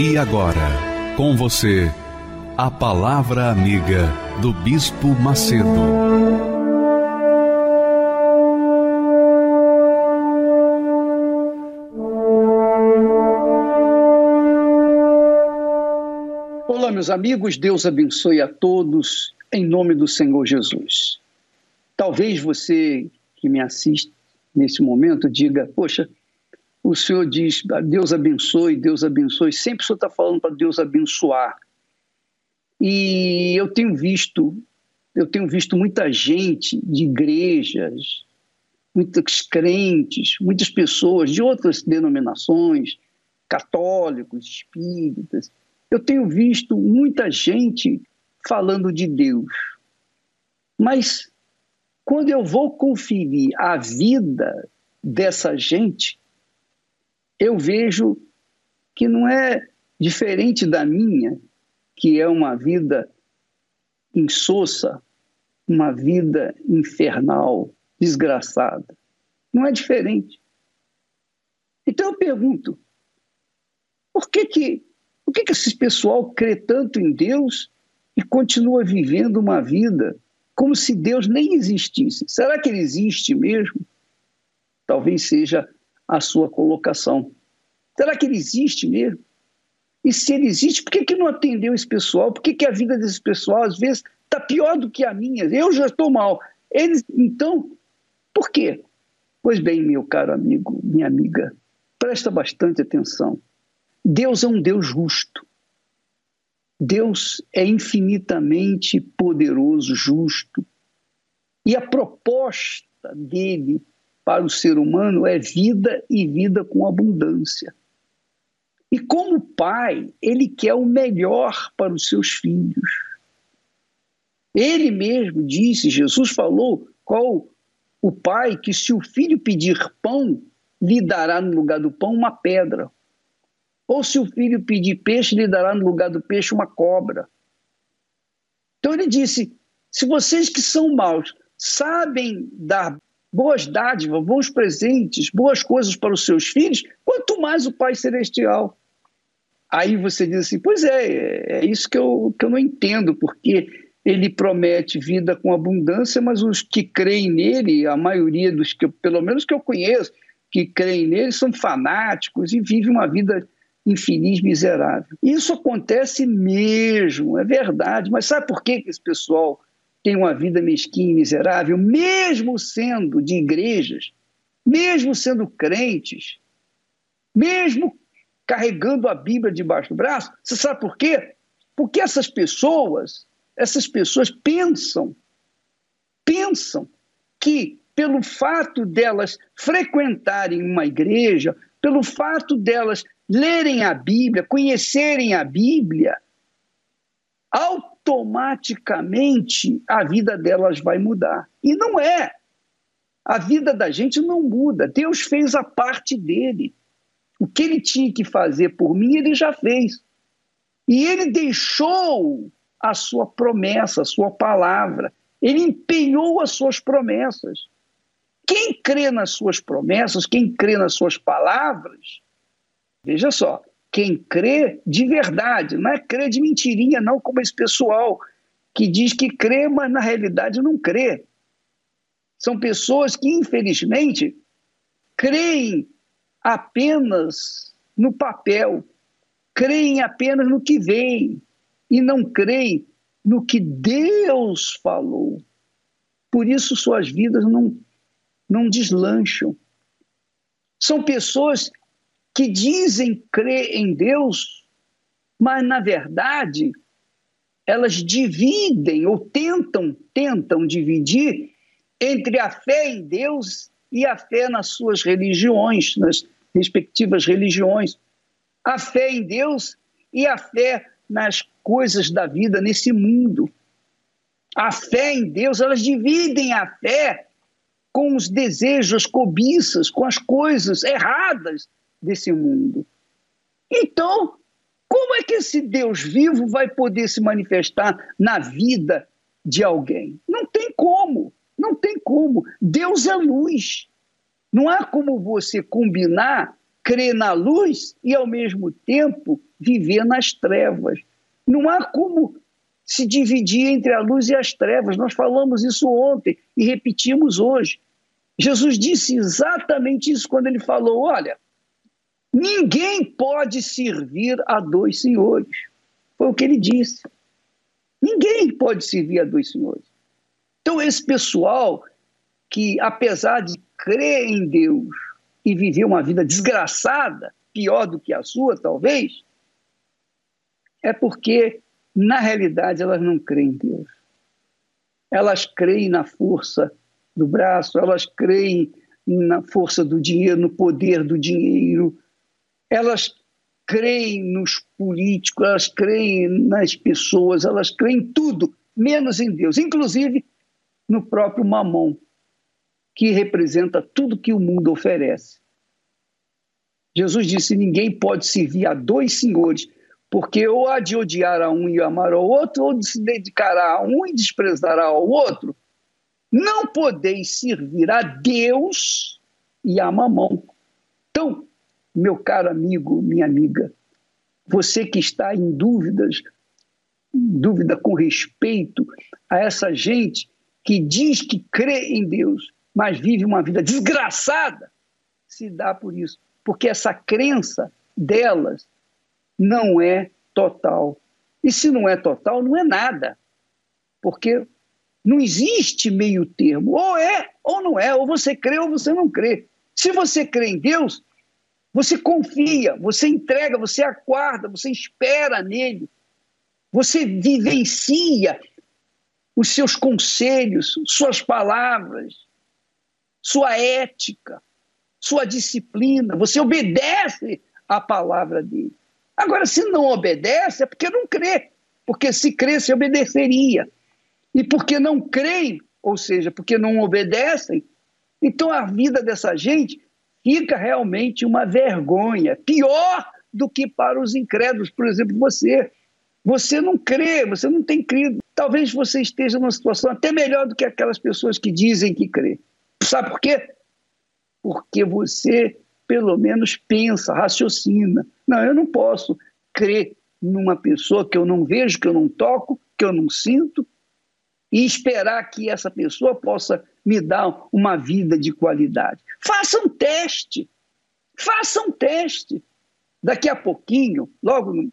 E agora, com você, a Palavra Amiga do Bispo Macedo. Olá, meus amigos, Deus abençoe a todos, em nome do Senhor Jesus. Talvez você que me assiste nesse momento diga: Poxa, o Senhor diz, Deus abençoe, Deus abençoe. Sempre o Senhor está falando para Deus abençoar. E eu tenho visto, eu tenho visto muita gente de igrejas, muitos crentes, muitas pessoas de outras denominações, católicos, espíritas. Eu tenho visto muita gente falando de Deus. Mas quando eu vou conferir a vida dessa gente, eu vejo que não é diferente da minha, que é uma vida insossa, uma vida infernal, desgraçada. Não é diferente. Então eu pergunto, por que que, por que, que esse pessoal crê tanto em Deus e continua vivendo uma vida como se Deus nem existisse? Será que ele existe mesmo? Talvez seja a sua colocação. Será que ele existe mesmo? E se ele existe, por que, que não atendeu esse pessoal? Por que, que a vida desse pessoal, às vezes, está pior do que a minha? Eu já estou mal. Eles, então, por quê? Pois bem, meu caro amigo, minha amiga, presta bastante atenção. Deus é um Deus justo. Deus é infinitamente poderoso, justo. E a proposta dele para o ser humano é vida e vida com abundância. E como pai, ele quer o melhor para os seus filhos. Ele mesmo disse, Jesus falou, qual o pai que se o filho pedir pão, lhe dará no lugar do pão uma pedra. Ou se o filho pedir peixe, lhe dará no lugar do peixe uma cobra. Então ele disse: se vocês que são maus sabem dar boas dádivas, bons presentes, boas coisas para os seus filhos, quanto mais o Pai Celestial. Aí você diz assim: pois é, é isso que eu, que eu não entendo, porque ele promete vida com abundância, mas os que creem nele, a maioria dos que, pelo menos que eu conheço, que creem nele, são fanáticos e vivem uma vida infeliz, miserável. Isso acontece mesmo, é verdade, mas sabe por que esse pessoal tem uma vida mesquinha e miserável, mesmo sendo de igrejas, mesmo sendo crentes, mesmo carregando a Bíblia debaixo do braço. Você sabe por quê? Porque essas pessoas, essas pessoas pensam, pensam que pelo fato delas frequentarem uma igreja, pelo fato delas lerem a Bíblia, conhecerem a Bíblia, automaticamente a vida delas vai mudar. E não é. A vida da gente não muda. Deus fez a parte dele. O que ele tinha que fazer por mim, ele já fez. E ele deixou a sua promessa, a sua palavra. Ele empenhou as suas promessas. Quem crê nas suas promessas, quem crê nas suas palavras, veja só, quem crê de verdade, não é crê de mentirinha, não, como esse pessoal que diz que crê, mas na realidade não crê. São pessoas que, infelizmente, creem apenas no papel, creem apenas no que vem e não creem no que Deus falou. Por isso suas vidas não, não deslancham. São pessoas que dizem crer em Deus, mas na verdade elas dividem ou tentam tentam dividir entre a fé em Deus e a fé nas suas religiões, nas, respectivas religiões. A fé em Deus e a fé nas coisas da vida, nesse mundo. A fé em Deus, elas dividem a fé com os desejos, as cobiças, com as coisas erradas desse mundo. Então, como é que esse Deus vivo vai poder se manifestar na vida de alguém? Não tem como, não tem como. Deus é luz. Não há como você combinar crer na luz e, ao mesmo tempo, viver nas trevas. Não há como se dividir entre a luz e as trevas. Nós falamos isso ontem e repetimos hoje. Jesus disse exatamente isso quando ele falou: olha, ninguém pode servir a dois senhores. Foi o que ele disse. Ninguém pode servir a dois senhores. Então, esse pessoal que, apesar de crer em Deus e viver uma vida desgraçada, pior do que a sua, talvez, é porque, na realidade, elas não creem em Deus. Elas creem na força do braço, elas creem na força do dinheiro, no poder do dinheiro, elas creem nos políticos, elas creem nas pessoas, elas creem em tudo, menos em Deus, inclusive no próprio mamão, que representa tudo que o mundo oferece. Jesus disse: ninguém pode servir a dois senhores, porque ou há de odiar a um e amar ao outro, ou de se dedicará a um e desprezará ao outro. Não podeis servir a Deus e a mamão. Então, meu caro amigo, minha amiga, você que está em dúvidas, dúvida com respeito a essa gente que diz que crê em Deus, mas vive uma vida desgraçada, se dá por isso. Porque essa crença delas não é total. E se não é total, não é nada. Porque não existe meio termo. Ou é ou não é, ou você crê ou você não crê. Se você crê em Deus, você confia, você entrega, você aguarda, você espera nele. Você vivencia os seus conselhos, suas palavras, sua ética, sua disciplina. Você obedece à palavra dele. Agora, se não obedece, é porque não crê. Porque se cresce, obedeceria. E porque não creem, ou seja, porque não obedecem, então a vida dessa gente fica realmente uma vergonha, pior do que para os incrédulos, por exemplo, você. Você não crê, você não tem crido. Talvez você esteja numa situação até melhor do que aquelas pessoas que dizem que crê. Sabe por quê? Porque você, pelo menos, pensa, raciocina. Não, eu não posso crer numa pessoa que eu não vejo, que eu não toco, que eu não sinto, e esperar que essa pessoa possa me dar uma vida de qualidade. Faça um teste. Faça um teste. Daqui a pouquinho, logo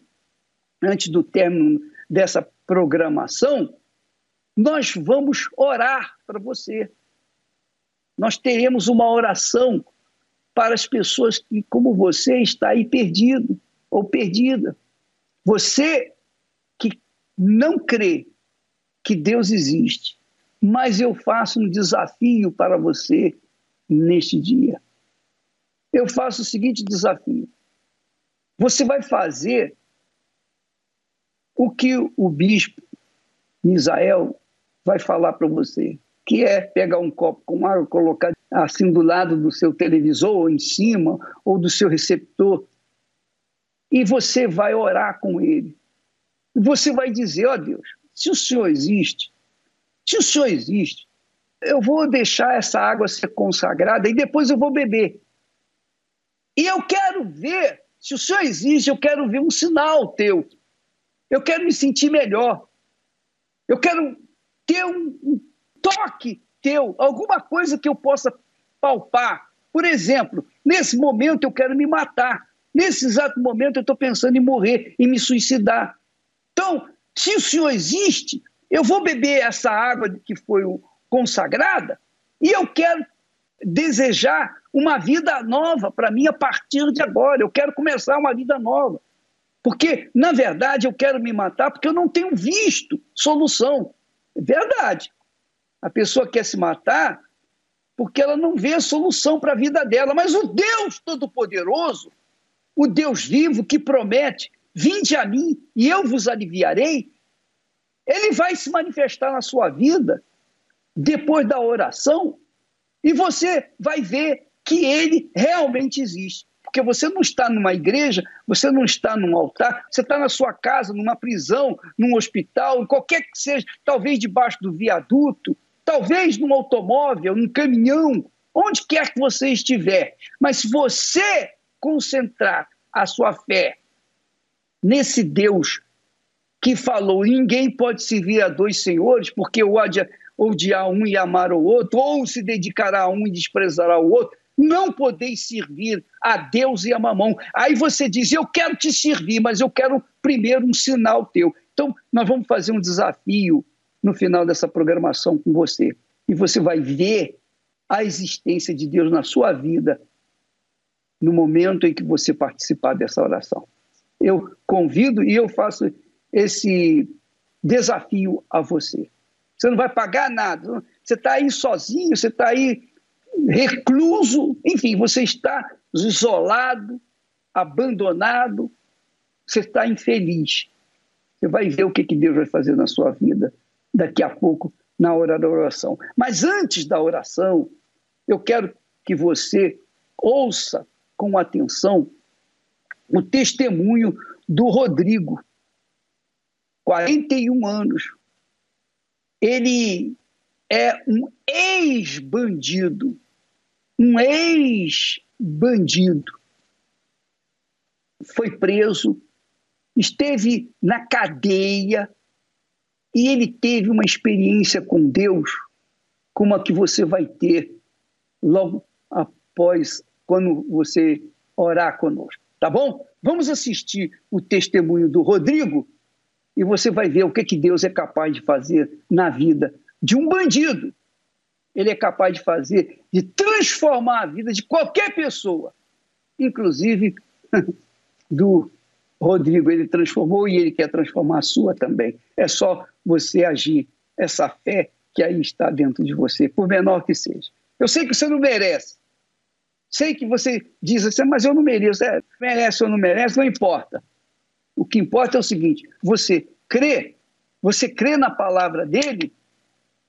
antes do término dessa programação, nós vamos orar para você. Nós teremos uma oração para as pessoas que, como você, está aí perdido ou perdida. Você que não crê que Deus existe. Mas eu faço um desafio para você neste dia. Eu faço o seguinte desafio: você vai fazer o que o bispo Misael vai falar para você, que é pegar um copo com água, colocar assim do lado do seu televisor, ou em cima, ou do seu receptor, e você vai orar com ele. Você vai dizer: ó oh, Deus, se o Senhor existe, se o Senhor existe, eu vou deixar essa água ser consagrada e depois eu vou beber. E eu quero ver, se o Senhor existe, eu quero ver um sinal teu. Eu quero me sentir melhor. Eu quero ter um, um toque teu, alguma coisa que eu possa palpar. Por exemplo, nesse momento eu quero me matar. Nesse exato momento eu estou pensando em morrer, em me suicidar. Então, se o Senhor existe, eu vou beber essa água que foi consagrada e eu quero desejar uma vida nova para mim a partir de agora. Eu quero começar uma vida nova. Porque, na verdade, eu quero me matar porque eu não tenho visto solução. É verdade. A pessoa quer se matar porque ela não vê solução para a vida dela. Mas o Deus Todo-Poderoso, o Deus vivo que promete: vinde a mim e eu vos aliviarei, ele vai se manifestar na sua vida depois da oração e você vai ver que ele realmente existe. Porque você não está numa igreja, você não está num altar, você está na sua casa, numa prisão, num hospital, em qualquer que seja, talvez debaixo do viaduto, talvez num automóvel, num caminhão, onde quer que você estiver. Mas se você concentrar a sua fé nesse Deus que falou: ninguém pode servir a dois senhores, porque odiar odiar um e amar o outro, ou se dedicará a um e desprezará o outro. Não podeis servir a Deus e a mamão. Aí você diz: Eu quero te servir, mas eu quero primeiro um sinal teu. Então, nós vamos fazer um desafio no final dessa programação com você. E você vai ver a existência de Deus na sua vida no momento em que você participar dessa oração. Eu convido e eu faço esse desafio a você. Você não vai pagar nada. Você está aí sozinho, você está aí recluso, enfim, você está isolado, abandonado, você está infeliz. Você vai ver o que, que Deus vai fazer na sua vida daqui a pouco, na hora da oração. Mas antes da oração, eu quero que você ouça com atenção o testemunho do Rodrigo, 41 anos. Ele é um ex-bandido um ex-bandido foi preso, esteve na cadeia e ele teve uma experiência com Deus como a que você vai ter logo após quando você orar conosco, tá bom? Vamos assistir o testemunho do Rodrigo e você vai ver o que, que Deus é capaz de fazer na vida de um bandido ele é capaz de fazer, de transformar a vida de qualquer pessoa, inclusive do Rodrigo. Ele transformou e ele quer transformar a sua também. É só você agir, essa fé que aí está dentro de você, por menor que seja. Eu sei que você não merece. Sei que você diz assim, mas eu não mereço. É, merece ou não merece, não importa. O que importa é o seguinte: você crê, você crê na palavra dele,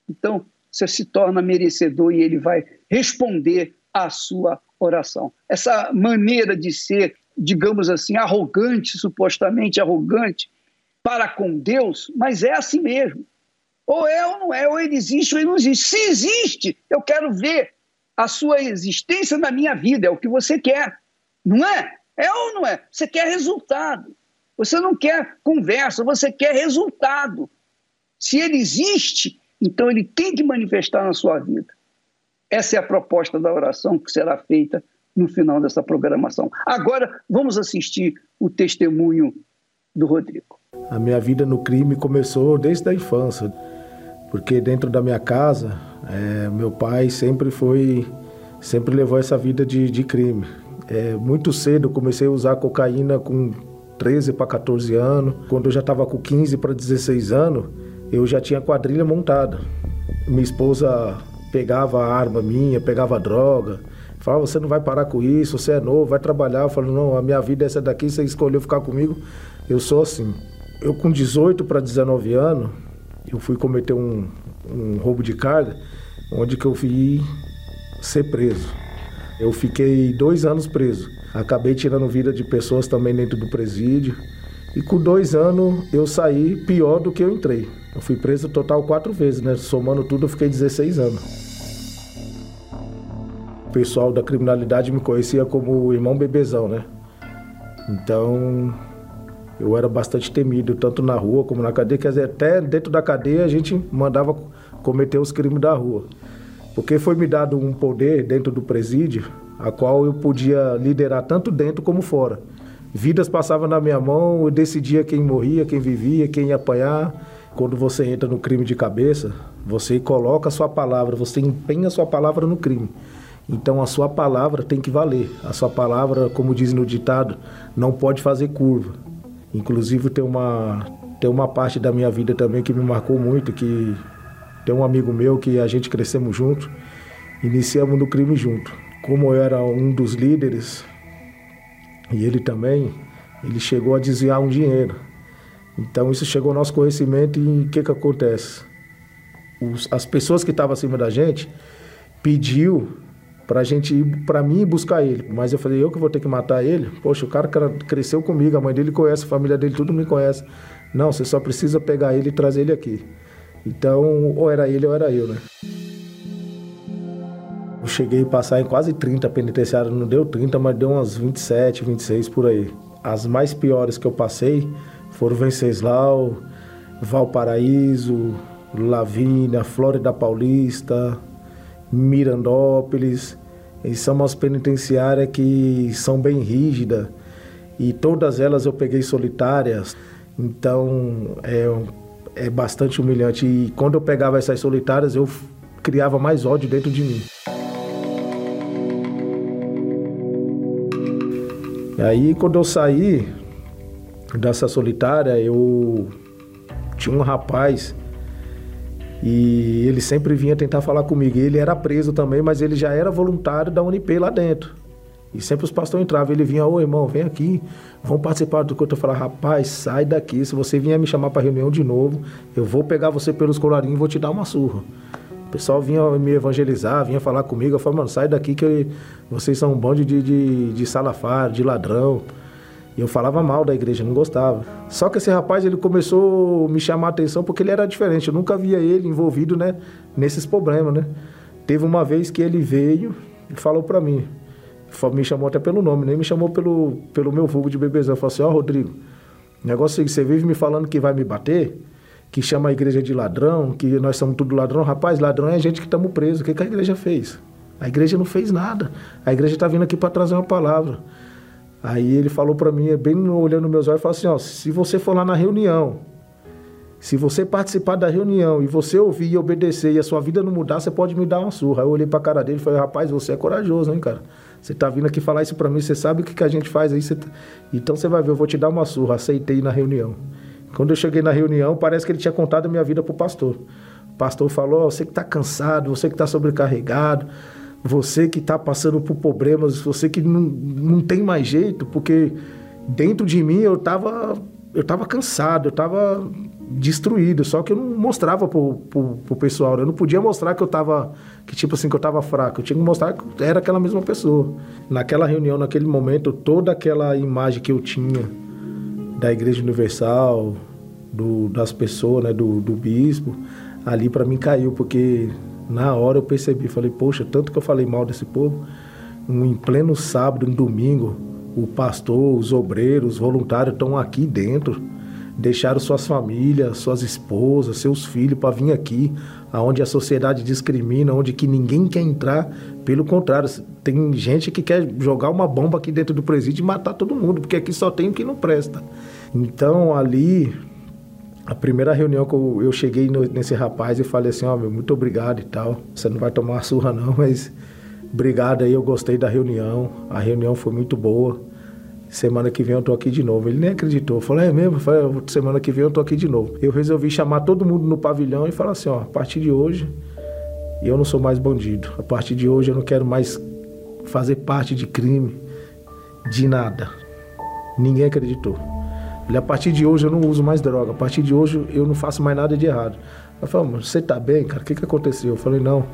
então você se torna merecedor e ele vai responder à sua oração. Essa maneira de ser, digamos assim, arrogante, supostamente arrogante, para com Deus, mas é assim mesmo. Ou é ou não é, ou ele existe ou ele não existe. Se existe, eu quero ver a sua existência na minha vida, é o que você quer, não é? É ou não é? Você quer resultado. Você não quer conversa, você quer resultado. Se ele existe, então ele tem que manifestar na sua vida. Essa é a proposta da oração que será feita no final dessa programação. Agora vamos assistir o testemunho do Rodrigo. A minha vida no crime começou desde a infância, porque dentro da minha casa, é, meu pai sempre foi, sempre levou essa vida de, de crime. É, muito cedo comecei a usar cocaína com 13 para 14 anos. Quando eu já estava com 15 para 16 anos, eu já tinha quadrilha montada. Minha esposa pegava a arma minha, pegava droga, falava, você não vai parar com isso, você é novo, vai trabalhar. Eu falo, não, a minha vida é essa daqui, você escolheu ficar comigo, eu sou assim. Eu com 18 para 19 anos, eu fui cometer um, um roubo de carga, onde que eu fui ser preso. Eu fiquei dois anos preso. Acabei tirando vida de pessoas também dentro do presídio. E com dois anos eu saí pior do que eu entrei. Eu fui preso total quatro vezes, né? Somando tudo, eu fiquei 16 anos. O pessoal da criminalidade me conhecia como o irmão bebezão, né? Então, eu era bastante temido, tanto na rua como na cadeia. Quer dizer, até dentro da cadeia a gente mandava cometer os crimes da rua. Porque foi me dado um poder dentro do presídio, a qual eu podia liderar tanto dentro como fora. Vidas passavam na minha mão, eu decidia quem morria, quem vivia, quem ia apanhar. Quando você entra no crime de cabeça, você coloca a sua palavra, você empenha a sua palavra no crime. Então a sua palavra tem que valer. A sua palavra, como diz no ditado, não pode fazer curva. Inclusive tem uma tem uma parte da minha vida também que me marcou muito, que tem um amigo meu que a gente crescemos junto iniciamos no crime junto. Como eu era um dos líderes, e ele também, ele chegou a desviar um dinheiro. Então isso chegou ao nosso conhecimento e o que que acontece? Os, as pessoas que estavam acima da gente pediu para gente ir para mim buscar ele. Mas eu falei, eu que vou ter que matar ele? Poxa, o cara cresceu comigo, a mãe dele conhece, a família dele, tudo me conhece. Não, você só precisa pegar ele e trazer ele aqui. Então, ou era ele ou era eu, né? Eu cheguei a passar em quase 30 penitenciários, não deu 30, mas deu umas 27, 26 por aí. As mais piores que eu passei foram Venceslau, Valparaíso, Lavínia, Flórida Paulista, Mirandópolis. E são umas penitenciárias que são bem rígidas e todas elas eu peguei solitárias. Então é, é bastante humilhante. E quando eu pegava essas solitárias, eu criava mais ódio dentro de mim. E aí quando eu saí dessa solitária, eu tinha um rapaz e ele sempre vinha tentar falar comigo. Ele era preso também, mas ele já era voluntário da Unip lá dentro. E sempre os pastores entravam, ele vinha, ô irmão, vem aqui, vamos participar do culto. Eu falava, rapaz, sai daqui, se você vier me chamar para reunião de novo, eu vou pegar você pelos colarinhos e vou te dar uma surra. O pessoal vinha me evangelizar, vinha falar comigo, eu falava, mano, sai daqui que vocês são um bando de, de, de de ladrão. E eu falava mal da igreja, não gostava. Só que esse rapaz, ele começou a me chamar a atenção porque ele era diferente. Eu nunca via ele envolvido, né, nesses problemas, né? Teve uma vez que ele veio e falou para mim, me chamou até pelo nome, nem me chamou pelo, pelo meu vulgo de bebezão. Falou assim, ó oh, Rodrigo, negócio é que você vive me falando que vai me bater, que chama a igreja de ladrão, que nós somos tudo ladrão. Rapaz, ladrão é a gente que estamos presos. O que, que a igreja fez? A igreja não fez nada. A igreja está vindo aqui para trazer uma palavra. Aí ele falou para mim, bem olhando meus olhos, falou assim, ó, se você for lá na reunião, se você participar da reunião e você ouvir e obedecer e a sua vida não mudar, você pode me dar uma surra. Aí eu olhei pra cara dele e falei, rapaz, você é corajoso, hein, cara? Você tá vindo aqui falar isso para mim, você sabe o que, que a gente faz aí, você... Tá, então você vai ver, eu vou te dar uma surra. Aceitei na reunião. Quando eu cheguei na reunião, parece que ele tinha contado a minha vida pro pastor. O pastor falou, oh, você que tá cansado, você que tá sobrecarregado, você que está passando por problemas, você que não, não tem mais jeito, porque dentro de mim eu estava eu tava cansado, eu estava destruído, só que eu não mostrava pro, pro, pessoal, eu não podia mostrar que eu estava que tipo assim, que eu estava fraco, eu tinha que mostrar que eu era aquela mesma pessoa. Naquela reunião, naquele momento, toda aquela imagem que eu tinha da Igreja Universal, do, das pessoas, né, do, do bispo, ali para mim caiu, porque na hora eu percebi, falei, poxa, tanto que eu falei mal desse povo, um, em pleno sábado, um domingo, o pastor, os obreiros, os voluntários estão aqui dentro, deixaram suas famílias, suas esposas, seus filhos para vir aqui, aonde a sociedade discrimina, onde que ninguém quer entrar. Pelo contrário, tem gente que quer jogar uma bomba aqui dentro do presídio e matar todo mundo, porque aqui só tem o que não presta. Então ali a primeira reunião que eu, eu cheguei no, nesse rapaz e falei assim, ó, oh, meu, muito obrigado e tal. Você não vai tomar uma surra não, mas obrigado aí, eu gostei da reunião. A reunião foi muito boa. Semana que vem eu tô aqui de novo. Ele nem acreditou. Falou, é mesmo? Falei, semana que vem eu tô aqui de novo. Eu resolvi chamar todo mundo no pavilhão e falar assim, ó, a partir de hoje eu não sou mais bandido. A partir de hoje eu não quero mais fazer parte de crime, de nada. Ninguém acreditou. Ele, a partir de hoje eu não uso mais droga, a partir de hoje eu não faço mais nada de errado. Eu falei, você tá bem, cara? O que, que aconteceu? Eu falei, não,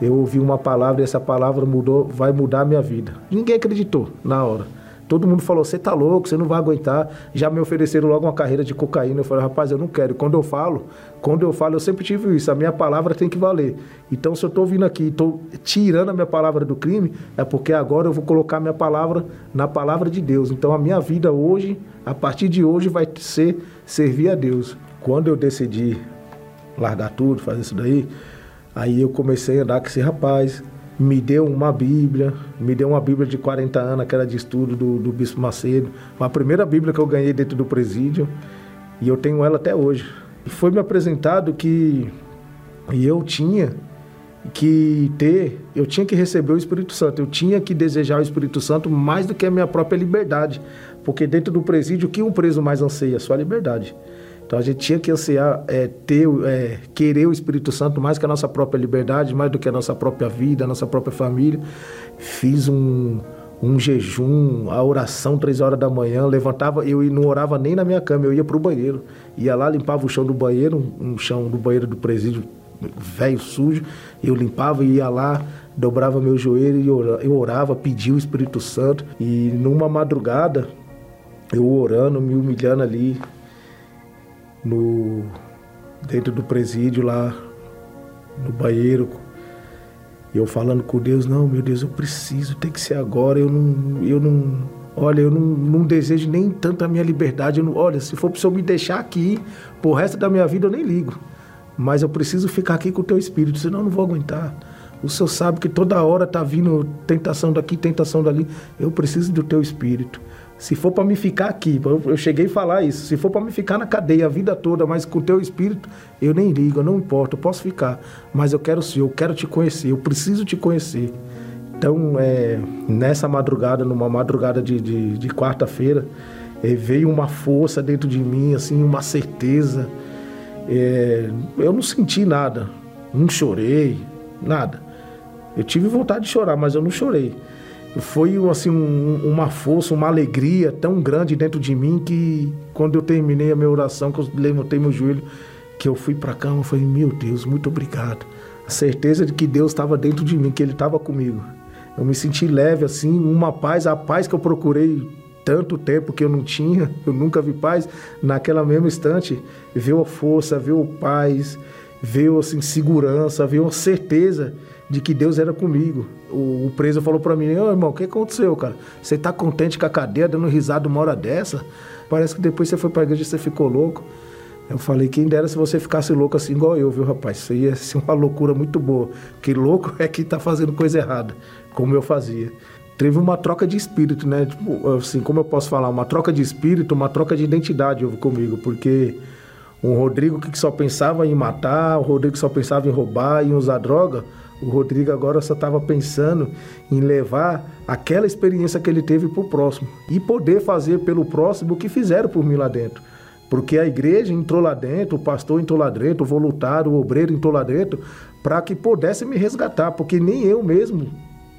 eu ouvi uma palavra e essa palavra mudou, vai mudar a minha vida. Ninguém acreditou na hora. Todo mundo falou, você tá louco, você não vai aguentar. Já me ofereceram logo uma carreira de cocaína. Eu falei, rapaz, eu não quero. Quando eu falo, quando eu falo, eu sempre tive isso. A minha palavra tem que valer. Então, se eu estou vindo aqui e estou tirando a minha palavra do crime, é porque agora eu vou colocar minha palavra na palavra de Deus. Então, a minha vida hoje, a partir de hoje, vai ser servir a Deus. Quando eu decidi largar tudo, fazer isso daí, aí eu comecei a andar com esse rapaz me deu uma Bíblia, me deu uma Bíblia de 40 anos, que era de estudo do, do Bispo Macedo. A primeira Bíblia que eu ganhei dentro do presídio e eu tenho ela até hoje. E foi me apresentado que eu tinha que ter, eu tinha que receber o Espírito Santo, eu tinha que desejar o Espírito Santo mais do que a minha própria liberdade, porque dentro do presídio, o que um preso mais anseia? Sua liberdade. Então a gente tinha que ansiar, é, ter, é, querer o Espírito Santo mais que a nossa própria liberdade, mais do que a nossa própria vida, a nossa própria família. Fiz um, um jejum, a oração três horas da manhã, levantava, eu não orava nem na minha cama, eu ia para o banheiro. Ia lá, limpava o chão do banheiro, um chão do banheiro do presídio velho, sujo, eu limpava e ia lá, dobrava meu joelho e eu orava, pedia o Espírito Santo. E numa madrugada, eu orando, me humilhando ali, no dentro do presídio lá no banheiro eu falando com Deus não meu Deus eu preciso tem que ser agora eu não eu não olha eu não, não desejo nem tanto a minha liberdade não, olha se for para o senhor me deixar aqui por resto da minha vida eu nem ligo mas eu preciso ficar aqui com o teu espírito senão eu não vou aguentar. O senhor sabe que toda hora tá vindo tentação daqui tentação dali eu preciso do teu espírito se for para me ficar aqui, eu cheguei a falar isso. Se for para me ficar na cadeia a vida toda, mas com teu espírito, eu nem ligo, eu não importa, eu posso ficar. Mas eu quero o Senhor, eu quero te conhecer, eu preciso te conhecer. Então, é, nessa madrugada, numa madrugada de, de, de quarta-feira, é, veio uma força dentro de mim, assim, uma certeza. É, eu não senti nada, não chorei, nada. Eu tive vontade de chorar, mas eu não chorei foi assim um, uma força, uma alegria tão grande dentro de mim que quando eu terminei a minha oração, que eu levantei meu joelho, que eu fui para a cama, eu falei, meu Deus, muito obrigado. A certeza de que Deus estava dentro de mim, que Ele estava comigo. Eu me senti leve assim, uma paz, a paz que eu procurei tanto tempo que eu não tinha, eu nunca vi paz. Naquela mesma instante, veio a força, veio paz, veio assim segurança, veio a certeza de que Deus era comigo. O, o preso falou para mim: Ô irmão, o que aconteceu, cara? Você tá contente com a cadeia, dando risada uma hora dessa? Parece que depois você foi pra igreja e você ficou louco. Eu falei: quem dera se você ficasse louco assim igual eu, viu, rapaz? Isso ia ser uma loucura muito boa. Que louco é que tá fazendo coisa errada, como eu fazia. Teve uma troca de espírito, né? Tipo, assim, como eu posso falar? Uma troca de espírito, uma troca de identidade houve comigo, porque um Rodrigo que só pensava em matar, o Rodrigo que só pensava em roubar, em usar droga, o Rodrigo agora só estava pensando em levar aquela experiência que ele teve para o próximo e poder fazer pelo próximo o que fizeram por mim lá dentro. Porque a igreja entrou lá dentro, o pastor entrou lá dentro, o voluntário, o obreiro entrou lá dentro, para que pudesse me resgatar, porque nem eu mesmo,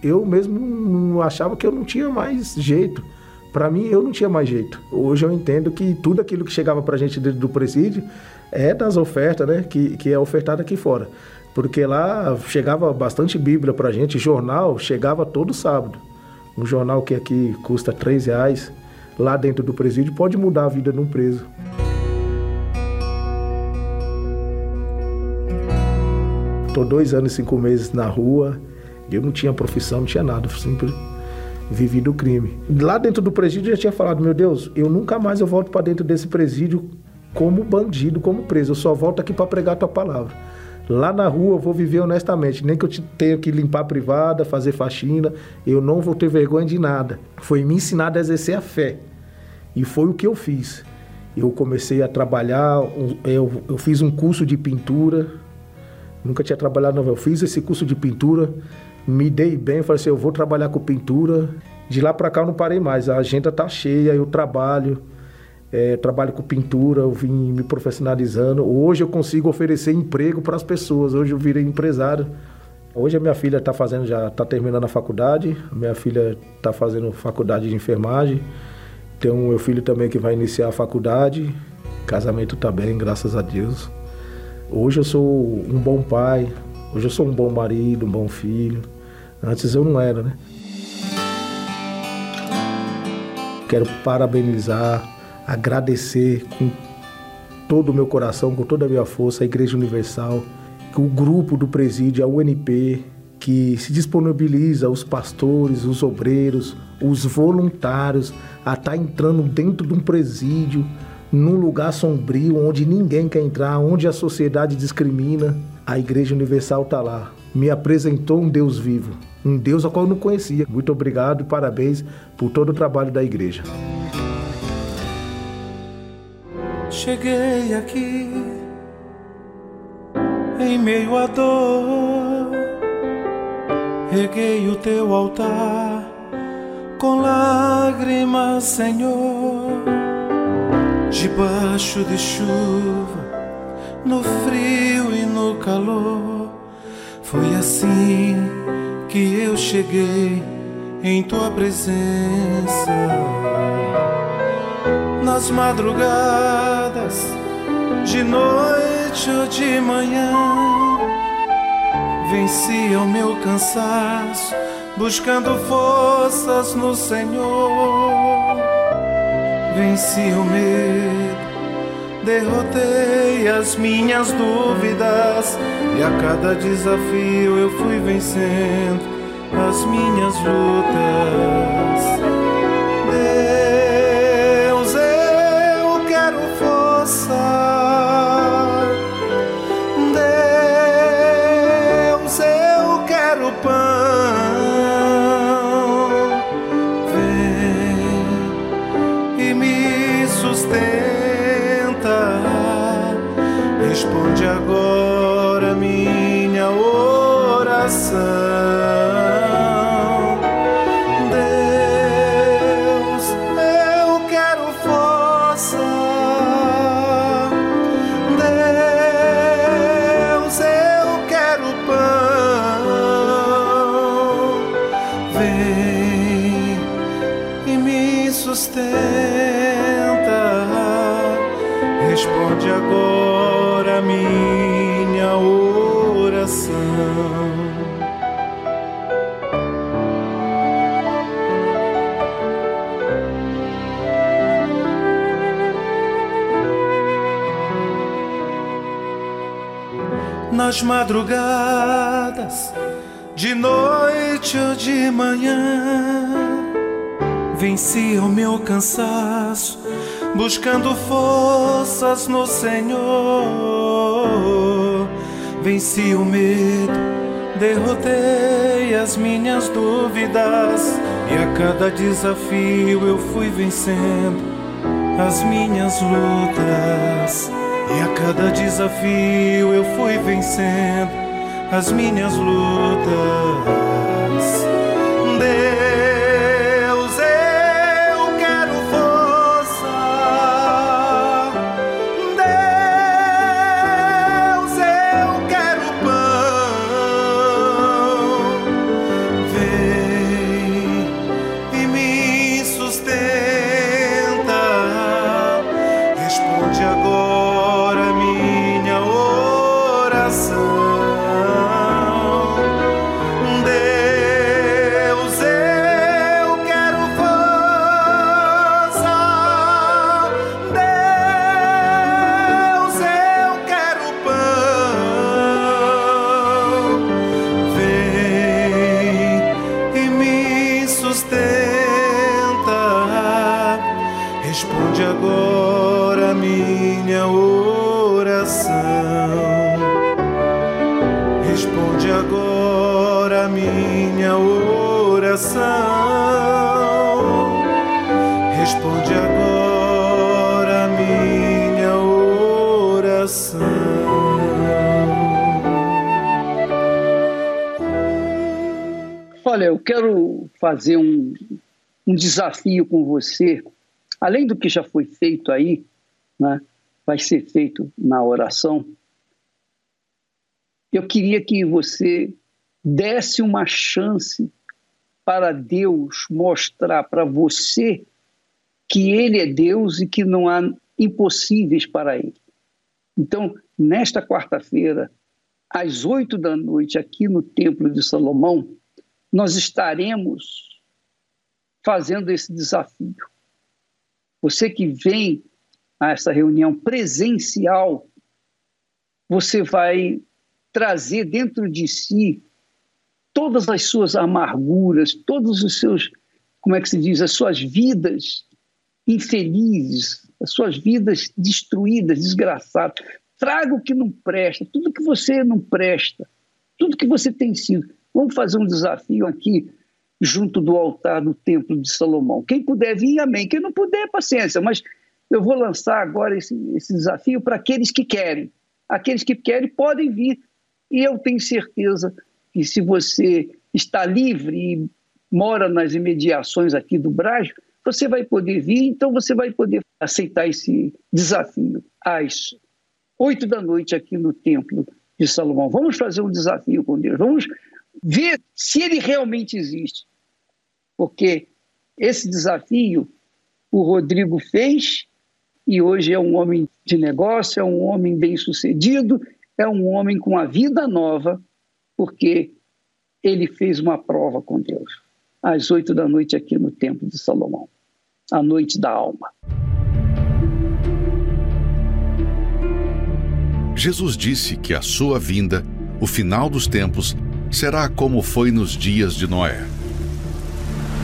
eu mesmo achava que eu não tinha mais jeito. Para mim, eu não tinha mais jeito. Hoje eu entendo que tudo aquilo que chegava para a gente dentro do presídio é das ofertas, né, que, que é ofertado aqui fora porque lá chegava bastante Bíblia para gente, jornal chegava todo sábado. Um jornal que aqui custa três reais, lá dentro do presídio, pode mudar a vida de um preso. Estou dois anos e cinco meses na rua, eu não tinha profissão, não tinha nada, sempre vivi do crime. Lá dentro do presídio eu já tinha falado, meu Deus, eu nunca mais eu volto para dentro desse presídio como bandido, como preso, eu só volto aqui para pregar a tua palavra. Lá na rua eu vou viver honestamente, nem que eu tenha que limpar a privada, fazer faxina, eu não vou ter vergonha de nada. Foi me ensinar a exercer a fé. E foi o que eu fiz. Eu comecei a trabalhar, eu, eu fiz um curso de pintura, nunca tinha trabalhado, não. Eu fiz esse curso de pintura, me dei bem, falei assim, eu vou trabalhar com pintura. De lá para cá eu não parei mais, a agenda tá cheia, eu trabalho. É, trabalho com pintura, eu vim me profissionalizando. Hoje eu consigo oferecer emprego para as pessoas. Hoje eu virei empresário. Hoje a minha filha está fazendo, já está terminando a faculdade. Minha filha está fazendo faculdade de enfermagem. Tem um meu filho também que vai iniciar a faculdade. Casamento está bem, graças a Deus. Hoje eu sou um bom pai. Hoje eu sou um bom marido, um bom filho. Antes eu não era, né? Quero parabenizar agradecer com todo o meu coração, com toda a minha força, a Igreja Universal, o grupo do presídio, a UNP, que se disponibiliza os pastores, os obreiros, os voluntários a estar tá entrando dentro de um presídio, num lugar sombrio, onde ninguém quer entrar, onde a sociedade discrimina. A Igreja Universal está lá. Me apresentou um Deus vivo, um Deus ao qual eu não conhecia. Muito obrigado e parabéns por todo o trabalho da igreja. cheguei aqui em meio à dor, reguei o teu altar com lágrimas, Senhor. debaixo de chuva, no frio e no calor. Foi assim que eu cheguei em tua presença. Nas madrugadas, de noite ou de manhã, vencia o meu cansaço, buscando forças no Senhor. Venci o medo, derrotei as minhas dúvidas, e a cada desafio eu fui vencendo as minhas lutas. Nas madrugadas, de noite ou de manhã. Venci o meu cansaço, buscando forças no Senhor. Venci o medo, derrotei as minhas dúvidas, e a cada desafio eu fui vencendo as minhas lutas. E a cada desafio eu fui vencendo as minhas lutas. quero fazer um, um desafio com você, além do que já foi feito aí, né, vai ser feito na oração. Eu queria que você desse uma chance para Deus mostrar para você que Ele é Deus e que não há impossíveis para Ele. Então, nesta quarta-feira, às oito da noite, aqui no Templo de Salomão, nós estaremos fazendo esse desafio. Você que vem a essa reunião presencial, você vai trazer dentro de si todas as suas amarguras, todos os seus, como é que se diz, as suas vidas infelizes, as suas vidas destruídas, desgraçadas. Traga o que não presta, tudo que você não presta, tudo que você tem sido. Vamos fazer um desafio aqui junto do altar do Templo de Salomão. Quem puder vir, amém. Quem não puder, paciência. Mas eu vou lançar agora esse, esse desafio para aqueles que querem. Aqueles que querem podem vir. E eu tenho certeza que se você está livre e mora nas imediações aqui do Brasil, você vai poder vir, então você vai poder aceitar esse desafio às oito da noite aqui no templo de Salomão. Vamos fazer um desafio com Deus. Vamos ver se ele realmente existe. Porque esse desafio o Rodrigo fez e hoje é um homem de negócio, é um homem bem-sucedido, é um homem com a vida nova, porque ele fez uma prova com Deus. Às oito da noite aqui no Templo de Salomão. A noite da alma. Jesus disse que a sua vinda, o final dos tempos, será como foi nos dias de Noé.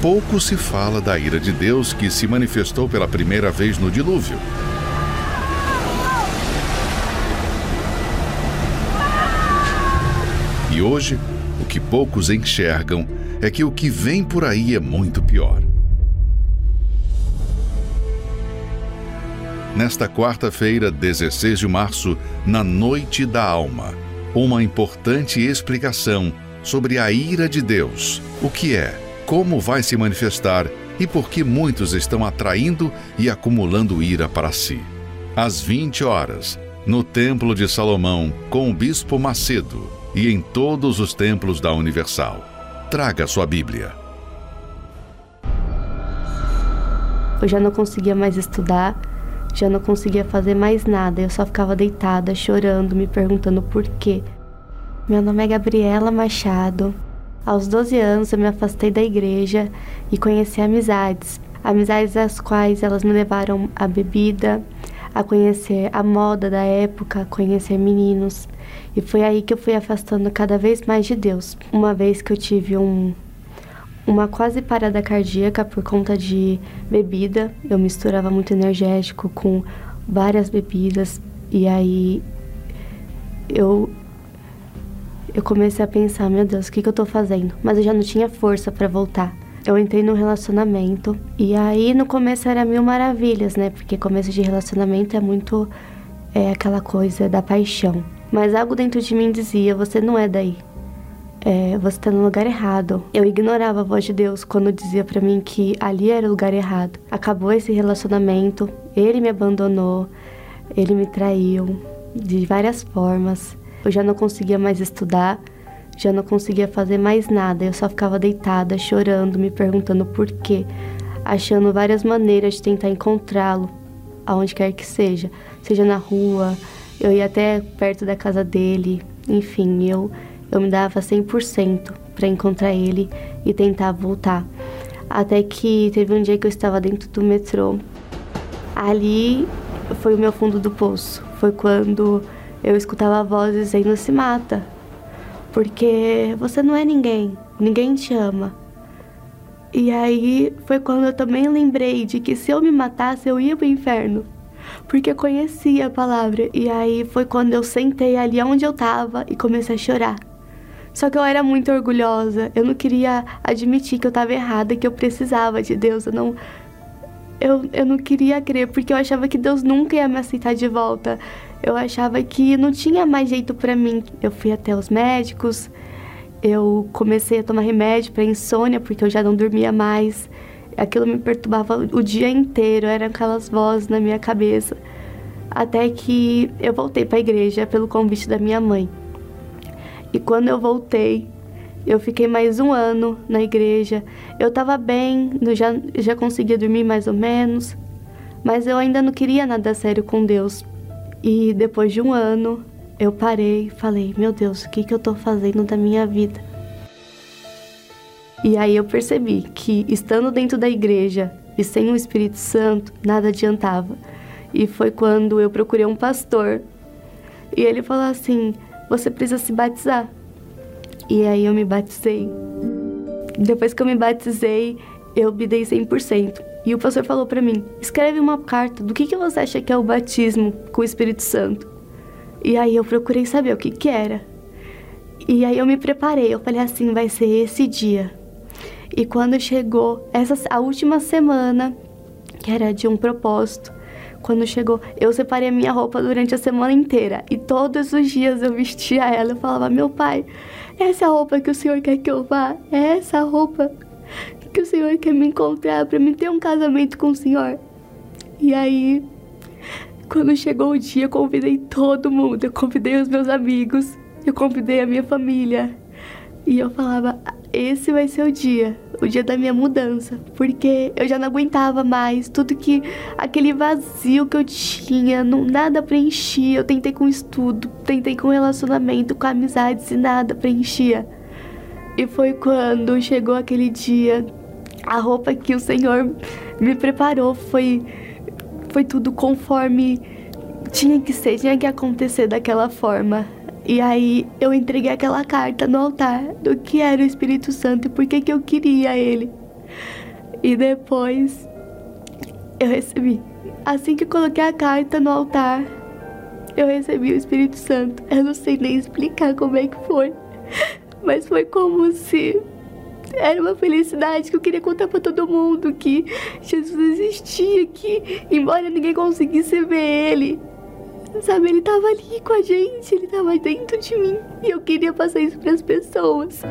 Pouco se fala da ira de Deus que se manifestou pela primeira vez no dilúvio. E hoje, o que poucos enxergam é que o que vem por aí é muito pior. nesta quarta-feira, 16 de março, na Noite da Alma, uma importante explicação sobre a ira de Deus, o que é, como vai se manifestar e por que muitos estão atraindo e acumulando ira para si. Às 20 horas, no Templo de Salomão, com o Bispo Macedo e em todos os templos da Universal. Traga sua Bíblia. Eu já não conseguia mais estudar já não conseguia fazer mais nada, eu só ficava deitada, chorando, me perguntando por quê. Meu nome é Gabriela Machado. Aos 12 anos eu me afastei da igreja e conheci amizades. Amizades as quais elas me levaram à bebida, a conhecer a moda da época, a conhecer meninos. E foi aí que eu fui afastando cada vez mais de Deus. Uma vez que eu tive um uma quase parada cardíaca por conta de bebida. Eu misturava muito energético com várias bebidas e aí eu eu comecei a pensar, meu Deus, o que, que eu estou fazendo? Mas eu já não tinha força para voltar. Eu entrei num relacionamento e aí no começo era mil maravilhas, né? Porque começo de relacionamento é muito é aquela coisa da paixão. Mas algo dentro de mim dizia, você não é daí é, você está no lugar errado. Eu ignorava a voz de Deus quando dizia para mim que ali era o lugar errado. Acabou esse relacionamento, ele me abandonou, ele me traiu de várias formas. Eu já não conseguia mais estudar, já não conseguia fazer mais nada. Eu só ficava deitada, chorando, me perguntando por quê, achando várias maneiras de tentar encontrá-lo, aonde quer que seja, seja na rua, eu ia até perto da casa dele, enfim, eu eu me dava 100% para encontrar ele e tentar voltar. Até que teve um dia que eu estava dentro do metrô. Ali foi o meu fundo do poço. Foi quando eu escutava a voz dizendo: se mata, porque você não é ninguém, ninguém te ama. E aí foi quando eu também lembrei de que se eu me matasse eu ia para o inferno, porque eu conhecia a palavra. E aí foi quando eu sentei ali onde eu estava e comecei a chorar. Só que eu era muito orgulhosa. Eu não queria admitir que eu estava errada, que eu precisava de Deus. Eu não eu, eu não queria crer porque eu achava que Deus nunca ia me aceitar de volta. Eu achava que não tinha mais jeito para mim. Eu fui até os médicos. Eu comecei a tomar remédio para insônia porque eu já não dormia mais. Aquilo me perturbava o dia inteiro, eram aquelas vozes na minha cabeça. Até que eu voltei para a igreja pelo convite da minha mãe. E quando eu voltei, eu fiquei mais um ano na igreja. Eu estava bem, eu já, já conseguia dormir mais ou menos, mas eu ainda não queria nada sério com Deus. E depois de um ano, eu parei e falei: Meu Deus, o que, que eu estou fazendo da minha vida? E aí eu percebi que estando dentro da igreja e sem o Espírito Santo, nada adiantava. E foi quando eu procurei um pastor. E ele falou assim: você precisa se batizar. E aí eu me batizei. Depois que eu me batizei, eu me dei 100%. E o pastor falou para mim: escreve uma carta do que, que você acha que é o batismo com o Espírito Santo. E aí eu procurei saber o que, que era. E aí eu me preparei, eu falei assim: vai ser esse dia. E quando chegou essa, a última semana, que era de um propósito, quando chegou, eu separei a minha roupa durante a semana inteira e todos os dias eu vestia ela. Eu falava: Meu pai, essa roupa que o senhor quer que eu vá? É essa roupa que o senhor quer me encontrar para me ter um casamento com o senhor? E aí, quando chegou o dia, eu convidei todo mundo. Eu convidei os meus amigos, eu convidei a minha família. E eu falava: esse vai ser o dia, o dia da minha mudança, porque eu já não aguentava mais tudo que aquele vazio que eu tinha, não, nada preenchia. Eu tentei com estudo, tentei com relacionamento, com amizades e nada preenchia. E foi quando chegou aquele dia, a roupa que o Senhor me preparou foi foi tudo conforme tinha que ser, tinha que acontecer daquela forma. E aí eu entreguei aquela carta no altar do que era o Espírito Santo e por que, que eu queria ele. E depois eu recebi. Assim que coloquei a carta no altar, eu recebi o Espírito Santo. Eu não sei nem explicar como é que foi, mas foi como se era uma felicidade que eu queria contar para todo mundo que Jesus existia, que embora ninguém conseguisse ver ele, Sabe, ele tava ali com a gente, ele tava dentro de mim. E eu queria passar isso para as pessoas.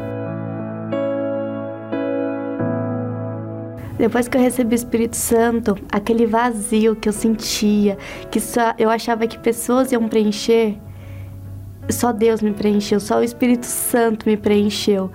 Depois que eu recebi o Espírito Santo, aquele vazio que eu sentia, que só eu achava que pessoas iam preencher, só Deus me preencheu, só o Espírito Santo me preencheu.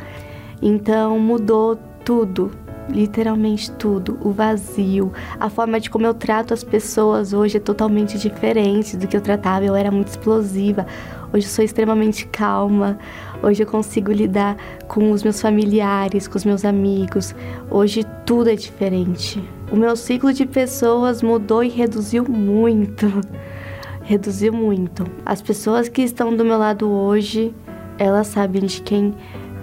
Então mudou tudo literalmente tudo, o vazio, a forma de como eu trato as pessoas hoje é totalmente diferente do que eu tratava. Eu era muito explosiva. Hoje eu sou extremamente calma. Hoje eu consigo lidar com os meus familiares, com os meus amigos. Hoje tudo é diferente. O meu ciclo de pessoas mudou e reduziu muito. Reduziu muito. As pessoas que estão do meu lado hoje, elas sabem de quem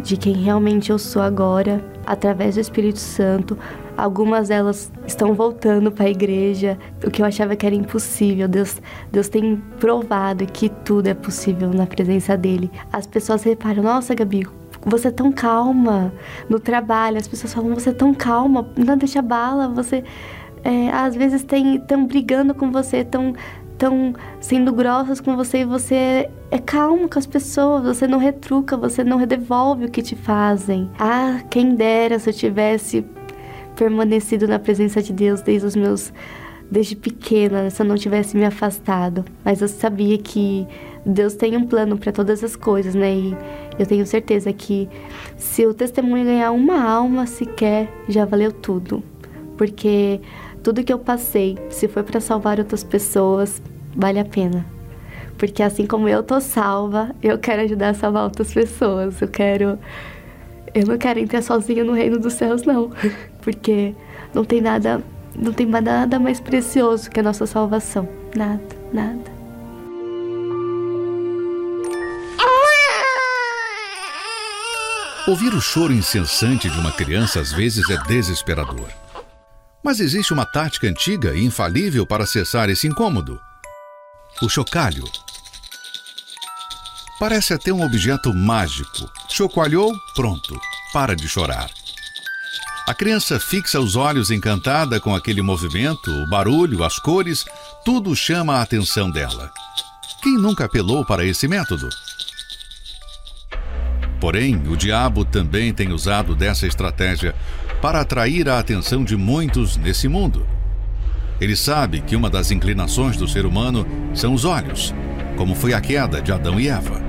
de quem realmente eu sou agora através do Espírito Santo. Algumas delas estão voltando para a igreja, o que eu achava que era impossível. Deus, Deus tem provado que tudo é possível na presença dele. As pessoas reparam: nossa, Gabi, você é tão calma no trabalho. As pessoas falam: você é tão calma, não deixa bala. Você é, às vezes estão brigando com você, estão estão sendo grossas com você e você é calmo com as pessoas, você não retruca, você não devolve o que te fazem. Ah, quem dera se eu tivesse permanecido na presença de Deus desde os meus desde pequena, se eu não tivesse me afastado. Mas eu sabia que Deus tem um plano para todas as coisas, né? E eu tenho certeza que se o testemunho ganhar uma alma sequer, já valeu tudo. Porque tudo que eu passei, se for para salvar outras pessoas, vale a pena. Porque assim como eu tô salva, eu quero ajudar a salvar outras pessoas. Eu quero. Eu não quero entrar sozinha no reino dos céus, não. Porque não tem nada. Não tem nada mais precioso que a nossa salvação. Nada, nada. Ouvir o choro incessante de uma criança às vezes é desesperador. Mas existe uma tática antiga e infalível para cessar esse incômodo: o chocalho. Parece até um objeto mágico. Chocalhou, pronto, para de chorar. A criança fixa os olhos encantada com aquele movimento, o barulho, as cores, tudo chama a atenção dela. Quem nunca apelou para esse método? Porém, o diabo também tem usado dessa estratégia para atrair a atenção de muitos nesse mundo. Ele sabe que uma das inclinações do ser humano são os olhos, como foi a queda de Adão e Eva.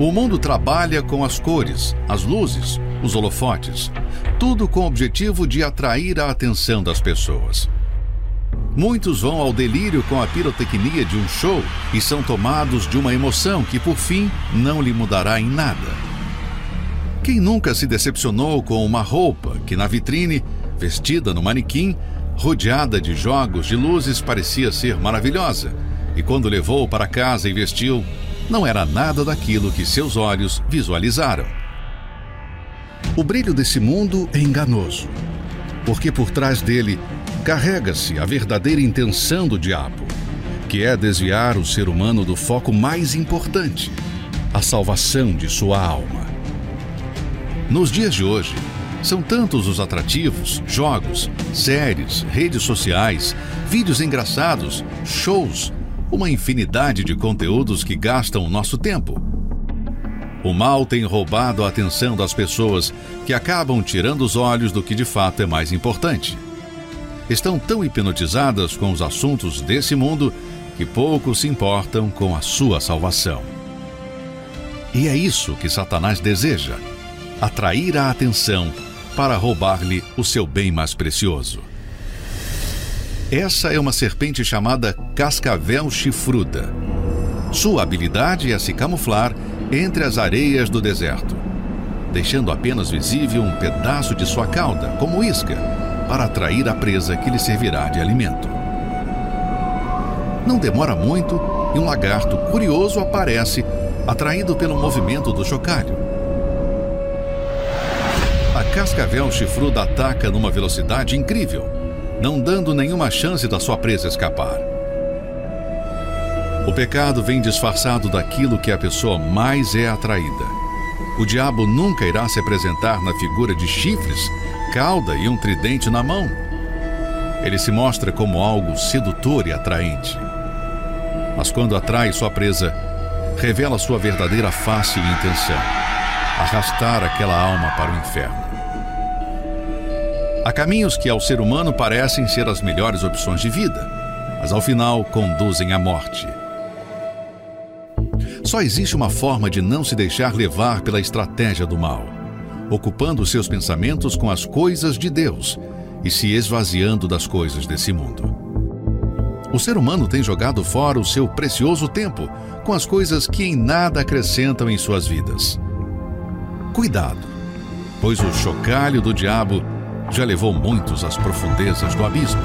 O mundo trabalha com as cores, as luzes, os holofotes, tudo com o objetivo de atrair a atenção das pessoas. Muitos vão ao delírio com a pirotecnia de um show e são tomados de uma emoção que, por fim, não lhe mudará em nada. Quem nunca se decepcionou com uma roupa que na vitrine, vestida no manequim, rodeada de jogos de luzes, parecia ser maravilhosa, e quando levou para casa e vestiu, não era nada daquilo que seus olhos visualizaram. O brilho desse mundo é enganoso, porque por trás dele carrega-se a verdadeira intenção do diabo, que é desviar o ser humano do foco mais importante, a salvação de sua alma. Nos dias de hoje, são tantos os atrativos, jogos, séries, redes sociais, vídeos engraçados, shows, uma infinidade de conteúdos que gastam o nosso tempo. O mal tem roubado a atenção das pessoas que acabam tirando os olhos do que de fato é mais importante. estão tão hipnotizadas com os assuntos desse mundo que pouco se importam com a sua salvação. E é isso que Satanás deseja: atrair a atenção para roubar-lhe o seu bem mais precioso. Essa é uma serpente chamada cascavel chifruda. Sua habilidade é se camuflar entre as areias do deserto, deixando apenas visível um pedaço de sua cauda, como isca, para atrair a presa que lhe servirá de alimento. Não demora muito e um lagarto curioso aparece, atraído pelo movimento do chocalho. Cascavel chifruda ataca numa velocidade incrível, não dando nenhuma chance da sua presa escapar. O pecado vem disfarçado daquilo que a pessoa mais é atraída. O diabo nunca irá se apresentar na figura de chifres, cauda e um tridente na mão. Ele se mostra como algo sedutor e atraente. Mas quando atrai sua presa, revela sua verdadeira face e intenção: arrastar aquela alma para o inferno. Há caminhos que ao ser humano parecem ser as melhores opções de vida, mas ao final conduzem à morte. Só existe uma forma de não se deixar levar pela estratégia do mal, ocupando seus pensamentos com as coisas de Deus e se esvaziando das coisas desse mundo. O ser humano tem jogado fora o seu precioso tempo com as coisas que em nada acrescentam em suas vidas. Cuidado, pois o chocalho do diabo já levou muitos às profundezas do abismo.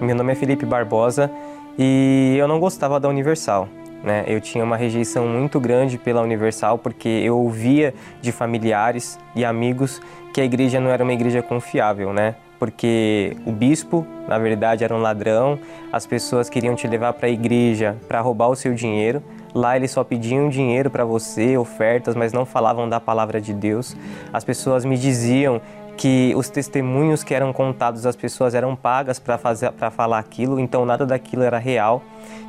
Meu nome é Felipe Barbosa e eu não gostava da Universal. Né? Eu tinha uma rejeição muito grande pela Universal porque eu ouvia de familiares e amigos que a igreja não era uma igreja confiável, né? Porque o bispo, na verdade, era um ladrão, as pessoas queriam te levar para a igreja para roubar o seu dinheiro. Lá eles só pediam dinheiro para você, ofertas, mas não falavam da palavra de Deus. As pessoas me diziam que os testemunhos que eram contados às pessoas eram pagas para falar aquilo, então nada daquilo era real.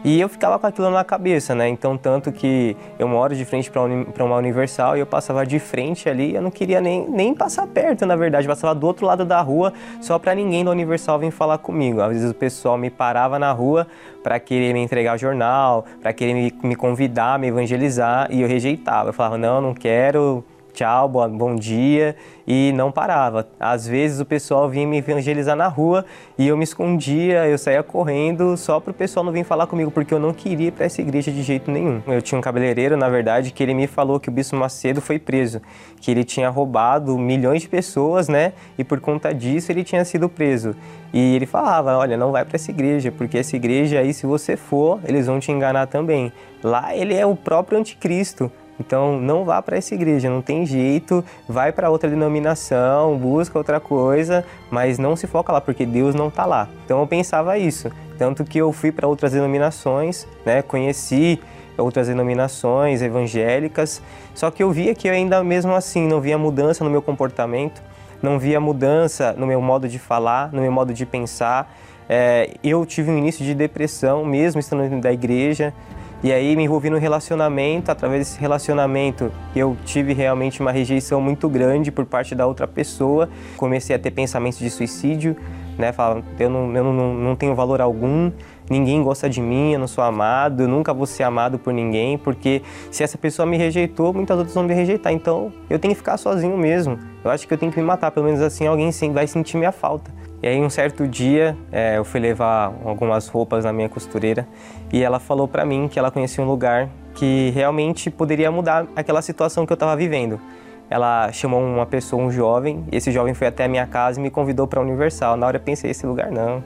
E eu ficava com aquilo na cabeça, né? Então tanto que eu moro de frente para uma Universal e eu passava de frente ali, eu não queria nem, nem passar perto, na verdade, eu passava do outro lado da rua só para ninguém da Universal vir falar comigo. Às vezes o pessoal me parava na rua para querer me entregar jornal, para querer me, me convidar, me evangelizar e eu rejeitava. Eu falava: "Não, não quero" tchau, bom dia e não parava. Às vezes o pessoal vinha me evangelizar na rua e eu me escondia, eu saía correndo só para o pessoal não vir falar comigo, porque eu não queria ir para essa igreja de jeito nenhum. Eu tinha um cabeleireiro, na verdade, que ele me falou que o Bispo Macedo foi preso, que ele tinha roubado milhões de pessoas, né? E por conta disso ele tinha sido preso. E ele falava: Olha, não vai para essa igreja, porque essa igreja aí, se você for, eles vão te enganar também. Lá ele é o próprio anticristo. Então não vá para essa igreja, não tem jeito, vai para outra denominação, busca outra coisa, mas não se foca lá porque Deus não está lá. Então eu pensava isso, tanto que eu fui para outras denominações, né, conheci outras denominações evangélicas, só que eu via que eu ainda mesmo assim não via mudança no meu comportamento, não via mudança no meu modo de falar, no meu modo de pensar. É, eu tive um início de depressão mesmo estando dentro da igreja, e aí me envolvi no relacionamento, através desse relacionamento eu tive realmente uma rejeição muito grande por parte da outra pessoa. Comecei a ter pensamentos de suicídio, né? Falava, eu não, eu não, não tenho valor algum, ninguém gosta de mim, eu não sou amado, eu nunca vou ser amado por ninguém, porque se essa pessoa me rejeitou, muitas outras vão me rejeitar. Então eu tenho que ficar sozinho mesmo. Eu acho que eu tenho que me matar, pelo menos assim alguém vai sentir minha falta. E aí um certo dia é, eu fui levar algumas roupas na minha costureira e ela falou para mim que ela conhecia um lugar que realmente poderia mudar aquela situação que eu estava vivendo. Ela chamou uma pessoa, um jovem, e esse jovem foi até a minha casa e me convidou para Universal. Na hora eu pensei, esse lugar não.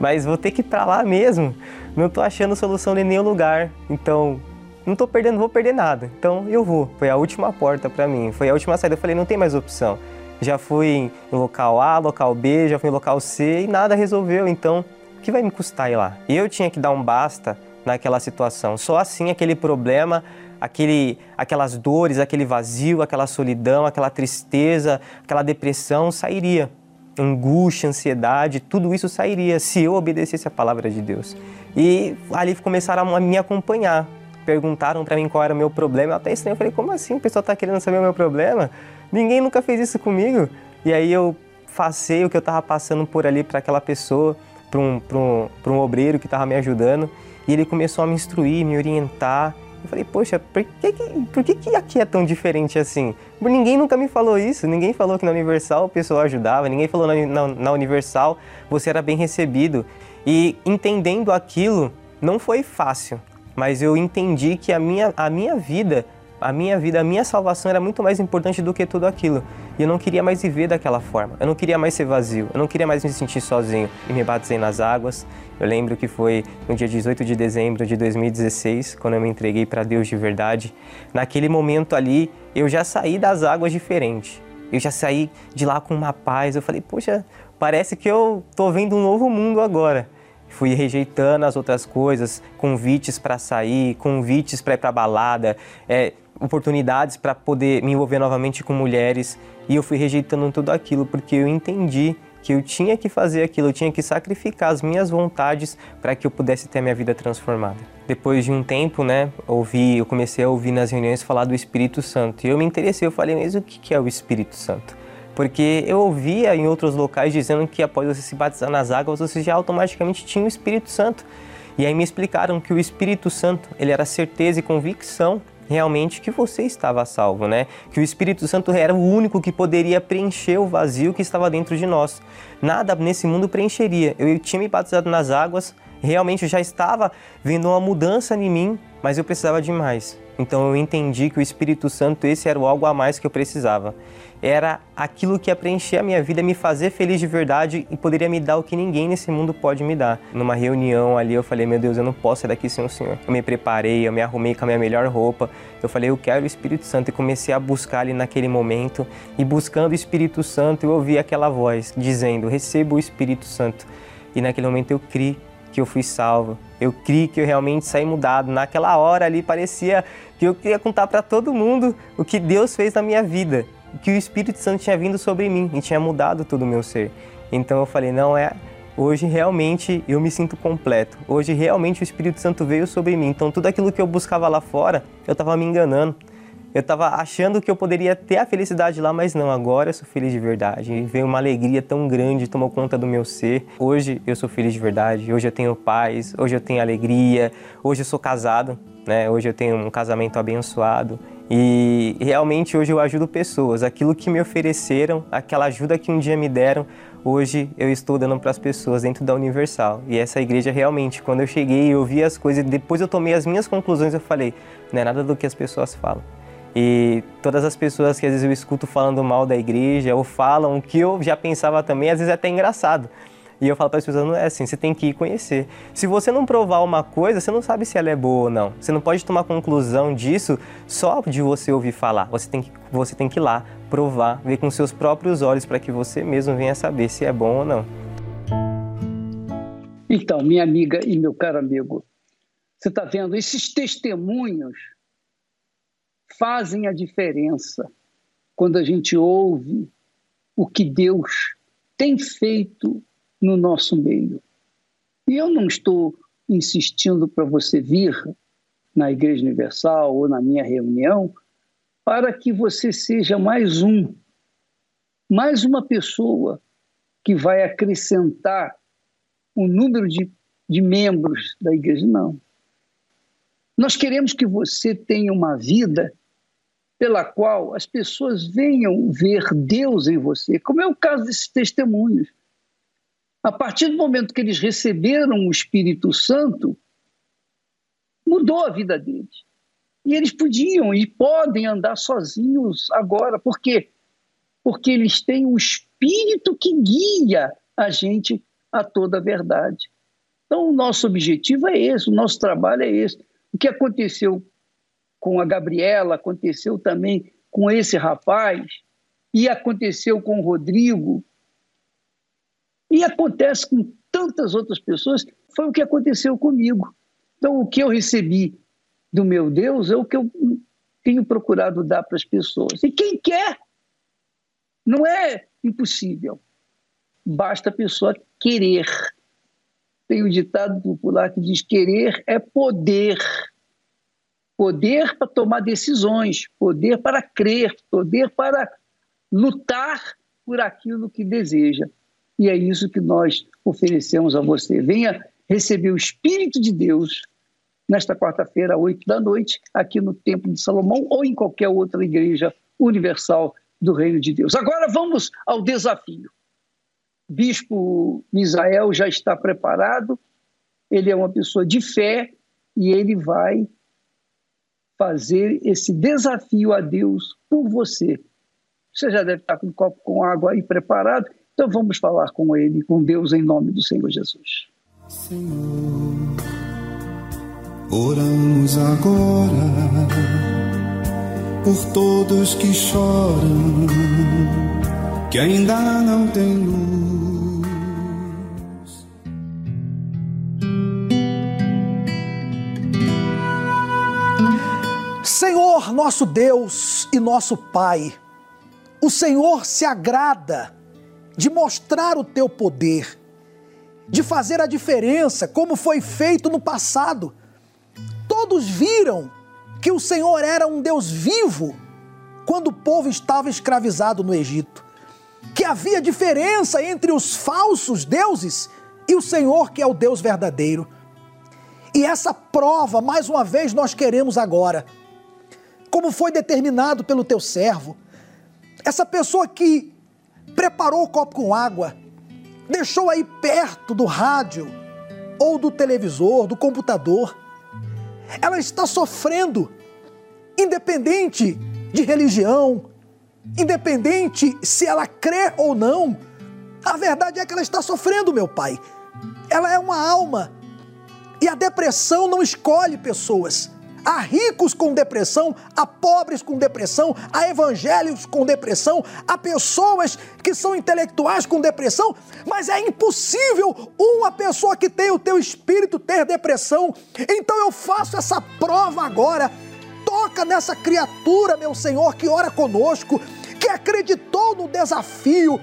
Mas vou ter que ir para lá mesmo. Não estou achando solução em nenhum lugar. Então, não estou perdendo, vou perder nada. Então, eu vou. Foi a última porta para mim. Foi a última saída. Eu falei, não tem mais opção já fui em local A, local B, já fui em local C e nada resolveu. Então, que vai me custar ir lá? E eu tinha que dar um basta naquela situação. Só assim aquele problema, aquele, aquelas dores, aquele vazio, aquela solidão, aquela tristeza, aquela depressão sairia. Angústia, ansiedade, tudo isso sairia se eu obedecesse a palavra de Deus. E ali começaram a me acompanhar perguntaram para mim qual era o meu problema. Eu até estranhei, eu falei, como assim? O pessoal tá querendo saber o meu problema? Ninguém nunca fez isso comigo. E aí eu passei o que eu estava passando por ali para aquela pessoa, para um, um, um obreiro que estava me ajudando. E ele começou a me instruir, me orientar. Eu falei, poxa, por que, que, por que, que aqui é tão diferente assim? Ninguém nunca me falou isso, ninguém falou que na Universal o pessoal ajudava, ninguém falou na, na, na Universal você era bem recebido. E entendendo aquilo, não foi fácil, mas eu entendi que a minha, a minha vida, a minha vida, a minha salvação era muito mais importante do que tudo aquilo. E eu não queria mais viver daquela forma. Eu não queria mais ser vazio. Eu não queria mais me sentir sozinho. E me batizei nas águas. Eu lembro que foi no dia 18 de dezembro de 2016, quando eu me entreguei para Deus de verdade. Naquele momento ali, eu já saí das águas diferente. Eu já saí de lá com uma paz. Eu falei, poxa, parece que eu tô vendo um novo mundo agora. Fui rejeitando as outras coisas, convites para sair, convites para ir para balada, é, oportunidades para poder me envolver novamente com mulheres. E eu fui rejeitando tudo aquilo porque eu entendi que eu tinha que fazer aquilo, eu tinha que sacrificar as minhas vontades para que eu pudesse ter a minha vida transformada. Depois de um tempo, né, ouvi, eu comecei a ouvir nas reuniões falar do Espírito Santo. E eu me interessei, eu falei, mas o que é o Espírito Santo? Porque eu ouvia em outros locais dizendo que após você se batizar nas águas, você já automaticamente tinha o Espírito Santo. E aí me explicaram que o Espírito Santo, ele era certeza e convicção realmente que você estava salvo, né? Que o Espírito Santo era o único que poderia preencher o vazio que estava dentro de nós. Nada nesse mundo preencheria. Eu tinha me batizado nas águas, realmente já estava vendo uma mudança em mim, mas eu precisava de mais. Então eu entendi que o Espírito Santo esse era o algo a mais que eu precisava era aquilo que ia preencher a minha vida, me fazer feliz de verdade e poderia me dar o que ninguém nesse mundo pode me dar. Numa reunião ali eu falei, meu Deus, eu não posso sair daqui sem o Senhor. Eu me preparei, eu me arrumei com a minha melhor roupa. Eu falei, eu quero o Espírito Santo e comecei a buscar ali naquele momento. E buscando o Espírito Santo, eu ouvi aquela voz dizendo, receba o Espírito Santo. E naquele momento eu criei que eu fui salvo. Eu criei que eu realmente saí mudado. Naquela hora ali parecia que eu queria contar para todo mundo o que Deus fez na minha vida que o Espírito Santo tinha vindo sobre mim e tinha mudado todo o meu ser. Então eu falei, não é, hoje realmente eu me sinto completo. Hoje realmente o Espírito Santo veio sobre mim. Então tudo aquilo que eu buscava lá fora, eu estava me enganando. Eu estava achando que eu poderia ter a felicidade lá, mas não, agora eu sou feliz de verdade. E veio uma alegria tão grande, tomou conta do meu ser. Hoje eu sou feliz de verdade, hoje eu tenho paz, hoje eu tenho alegria, hoje eu sou casado, né? Hoje eu tenho um casamento abençoado. E realmente hoje eu ajudo pessoas. Aquilo que me ofereceram, aquela ajuda que um dia me deram, hoje eu estou dando para as pessoas dentro da Universal. E essa igreja realmente, quando eu cheguei, eu vi as coisas, depois eu tomei as minhas conclusões, eu falei, não é nada do que as pessoas falam. E todas as pessoas que às vezes eu escuto falando mal da igreja ou falam o que eu já pensava também, às vezes é até engraçado. E eu falo para as pessoas, não é assim, você tem que ir conhecer. Se você não provar uma coisa, você não sabe se ela é boa ou não. Você não pode tomar conclusão disso só de você ouvir falar. Você tem que, você tem que ir lá, provar, ver com seus próprios olhos para que você mesmo venha saber se é bom ou não. Então, minha amiga e meu caro amigo, você está vendo, esses testemunhos fazem a diferença quando a gente ouve o que Deus tem feito no nosso meio. E eu não estou insistindo para você vir na Igreja Universal ou na minha reunião para que você seja mais um, mais uma pessoa que vai acrescentar o número de, de membros da igreja. Não. Nós queremos que você tenha uma vida pela qual as pessoas venham ver Deus em você, como é o caso desses testemunhos. A partir do momento que eles receberam o Espírito Santo, mudou a vida deles. E eles podiam e podem andar sozinhos agora. Por quê? Porque eles têm o Espírito que guia a gente a toda a verdade. Então, o nosso objetivo é esse, o nosso trabalho é esse. O que aconteceu com a Gabriela, aconteceu também com esse rapaz, e aconteceu com o Rodrigo, e acontece com tantas outras pessoas, foi o que aconteceu comigo. Então, o que eu recebi do meu Deus é o que eu tenho procurado dar para as pessoas. E quem quer, não é impossível. Basta a pessoa querer. Tem o um ditado popular que diz: querer é poder. poder para tomar decisões, poder para crer, poder para lutar por aquilo que deseja. E é isso que nós oferecemos a você. Venha receber o Espírito de Deus nesta quarta-feira, oito da noite, aqui no Templo de Salomão ou em qualquer outra igreja universal do Reino de Deus. Agora vamos ao desafio. Bispo Misael já está preparado, ele é uma pessoa de fé e ele vai fazer esse desafio a Deus por você. Você já deve estar com um copo com água aí preparado, então vamos falar com ele, com Deus, em nome do Senhor Jesus. Senhor, oramos agora por todos que choram, que ainda não têm luz. Senhor, nosso Deus e nosso Pai, o Senhor se agrada de mostrar o teu poder, de fazer a diferença, como foi feito no passado. Todos viram que o Senhor era um Deus vivo quando o povo estava escravizado no Egito, que havia diferença entre os falsos deuses e o Senhor, que é o Deus verdadeiro. E essa prova, mais uma vez, nós queremos agora como foi determinado pelo teu servo. Essa pessoa que preparou o copo com água, deixou aí perto do rádio ou do televisor, do computador, ela está sofrendo, independente de religião, independente se ela crê ou não. A verdade é que ela está sofrendo, meu pai. Ela é uma alma. E a depressão não escolhe pessoas. Há ricos com depressão, há pobres com depressão, há evangélicos com depressão, há pessoas que são intelectuais com depressão, mas é impossível uma pessoa que tem o teu espírito ter depressão. Então eu faço essa prova agora. Toca nessa criatura, meu Senhor, que ora conosco, que acreditou no desafio,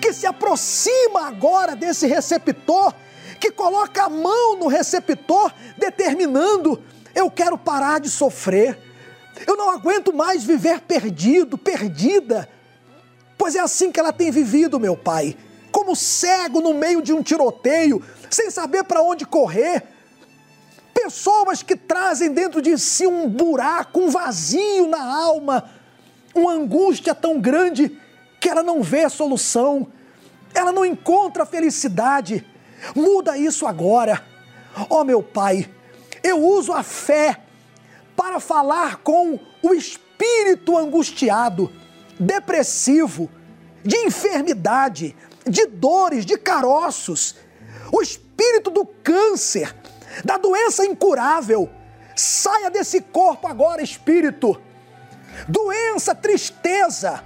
que se aproxima agora desse receptor, que coloca a mão no receptor, determinando eu quero parar de sofrer. Eu não aguento mais viver perdido, perdida. Pois é assim que ela tem vivido, meu pai. Como cego no meio de um tiroteio, sem saber para onde correr. Pessoas que trazem dentro de si um buraco, um vazio na alma, uma angústia tão grande que ela não vê solução, ela não encontra felicidade. Muda isso agora. Ó oh, meu Pai, eu uso a fé para falar com o espírito angustiado, depressivo, de enfermidade, de dores, de caroços, o espírito do câncer, da doença incurável. Saia desse corpo agora, espírito. Doença, tristeza,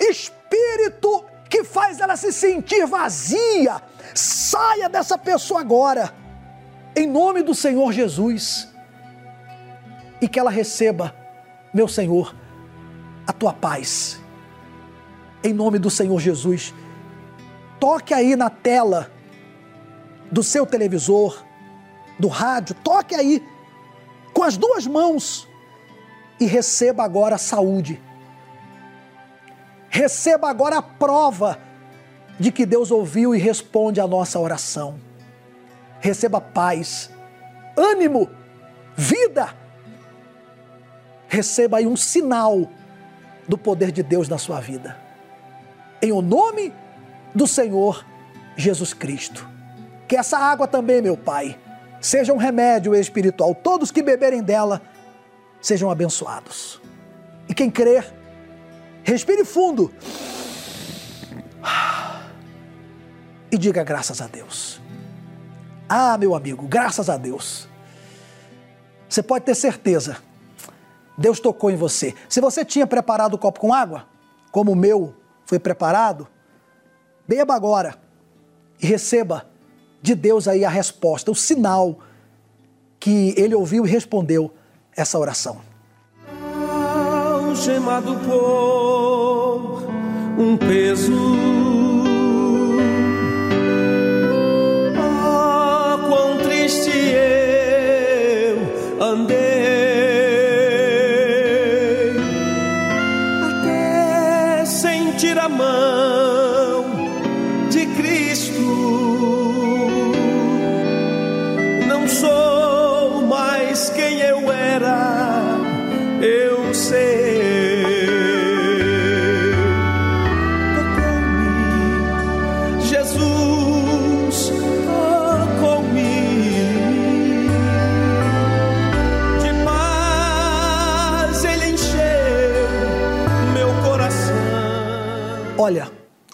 espírito que faz ela se sentir vazia. Saia dessa pessoa agora em nome do Senhor Jesus, e que ela receba, meu Senhor, a tua paz. Em nome do Senhor Jesus, toque aí na tela do seu televisor, do rádio, toque aí com as duas mãos e receba agora a saúde. Receba agora a prova de que Deus ouviu e responde a nossa oração receba paz, ânimo, vida. Receba aí um sinal do poder de Deus na sua vida. Em o nome do Senhor Jesus Cristo. Que essa água também, meu Pai, seja um remédio espiritual. Todos que beberem dela sejam abençoados. E quem crer, respire fundo e diga graças a Deus. Ah, meu amigo, graças a Deus. Você pode ter certeza. Deus tocou em você. Se você tinha preparado o copo com água, como o meu foi preparado, beba agora e receba de Deus aí a resposta, o sinal que ele ouviu e respondeu essa oração. Algemado por um peso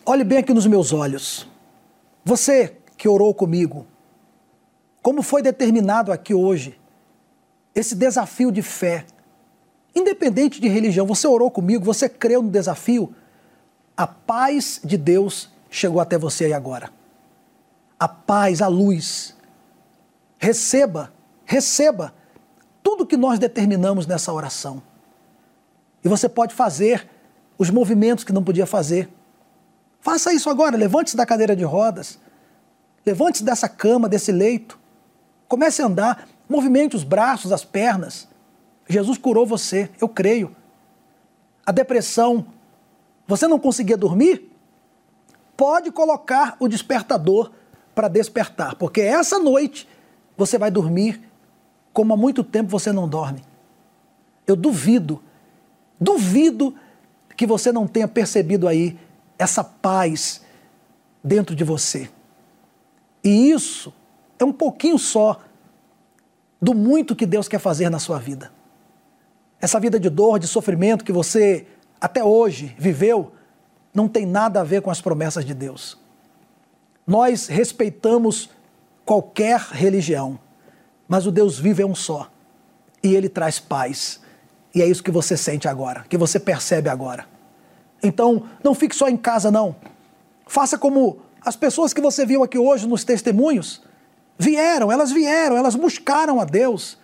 olhe bem aqui nos meus olhos. Você que orou comigo, como foi determinado aqui hoje, esse desafio de fé, independente de religião, você orou comigo, você creu no desafio, a paz de Deus chegou até você aí agora. A paz, a luz. Receba, receba tudo que nós determinamos nessa oração. E você pode fazer os movimentos que não podia fazer. Faça isso agora, levante-se da cadeira de rodas, levante-se dessa cama, desse leito. Comece a andar, movimente os braços, as pernas. Jesus curou você, eu creio. A depressão, você não conseguia dormir? Pode colocar o despertador para despertar, porque essa noite você vai dormir como há muito tempo você não dorme. Eu duvido, duvido que você não tenha percebido aí essa paz dentro de você. E isso é um pouquinho só do muito que Deus quer fazer na sua vida. Essa vida de dor, de sofrimento que você até hoje viveu, não tem nada a ver com as promessas de Deus. Nós respeitamos qualquer religião, mas o Deus vivo é um só. E ele traz paz. E é isso que você sente agora, que você percebe agora. Então, não fique só em casa, não. Faça como as pessoas que você viu aqui hoje nos testemunhos vieram, elas vieram, elas buscaram a Deus.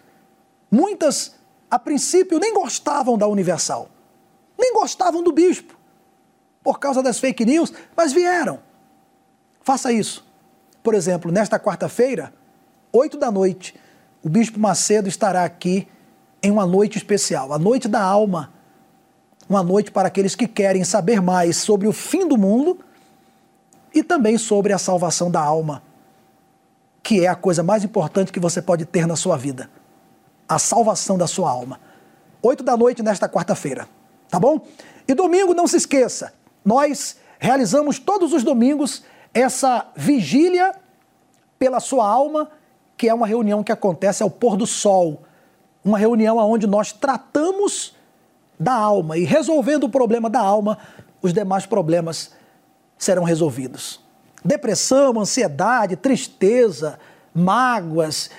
Muitas, a princípio, nem gostavam da Universal, nem gostavam do bispo, por causa das fake news, mas vieram. Faça isso. Por exemplo, nesta quarta-feira, oito da noite, o bispo Macedo estará aqui em uma noite especial, a noite da alma. Uma noite para aqueles que querem saber mais sobre o fim do mundo e também sobre a salvação da alma, que é a coisa mais importante que você pode ter na sua vida. A salvação da sua alma. Oito da noite nesta quarta-feira, tá bom? E domingo, não se esqueça, nós realizamos todos os domingos essa vigília pela sua alma, que é uma reunião que acontece ao pôr do sol. Uma reunião onde nós tratamos da alma e resolvendo o problema da alma, os demais problemas serão resolvidos. Depressão, ansiedade, tristeza, mágoas,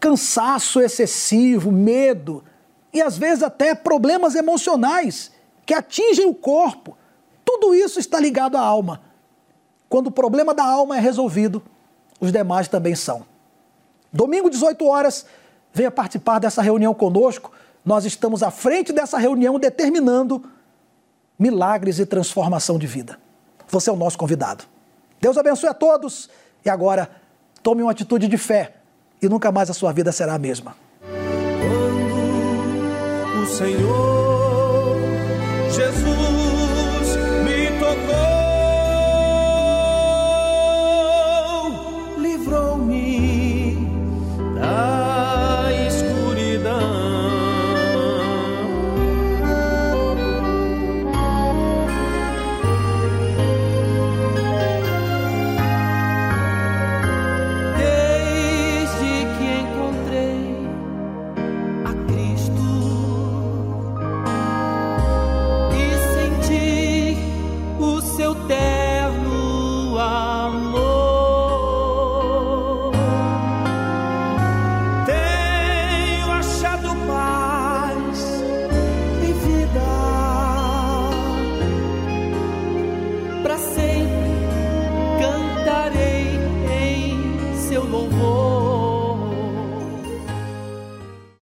cansaço excessivo, medo e às vezes até problemas emocionais que atingem o corpo. Tudo isso está ligado à alma. Quando o problema da alma é resolvido, os demais também são. Domingo, 18 horas, venha participar dessa reunião conosco. Nós estamos à frente dessa reunião determinando milagres e transformação de vida. Você é o nosso convidado. Deus abençoe a todos e agora tome uma atitude de fé e nunca mais a sua vida será a mesma. Quando o Senhor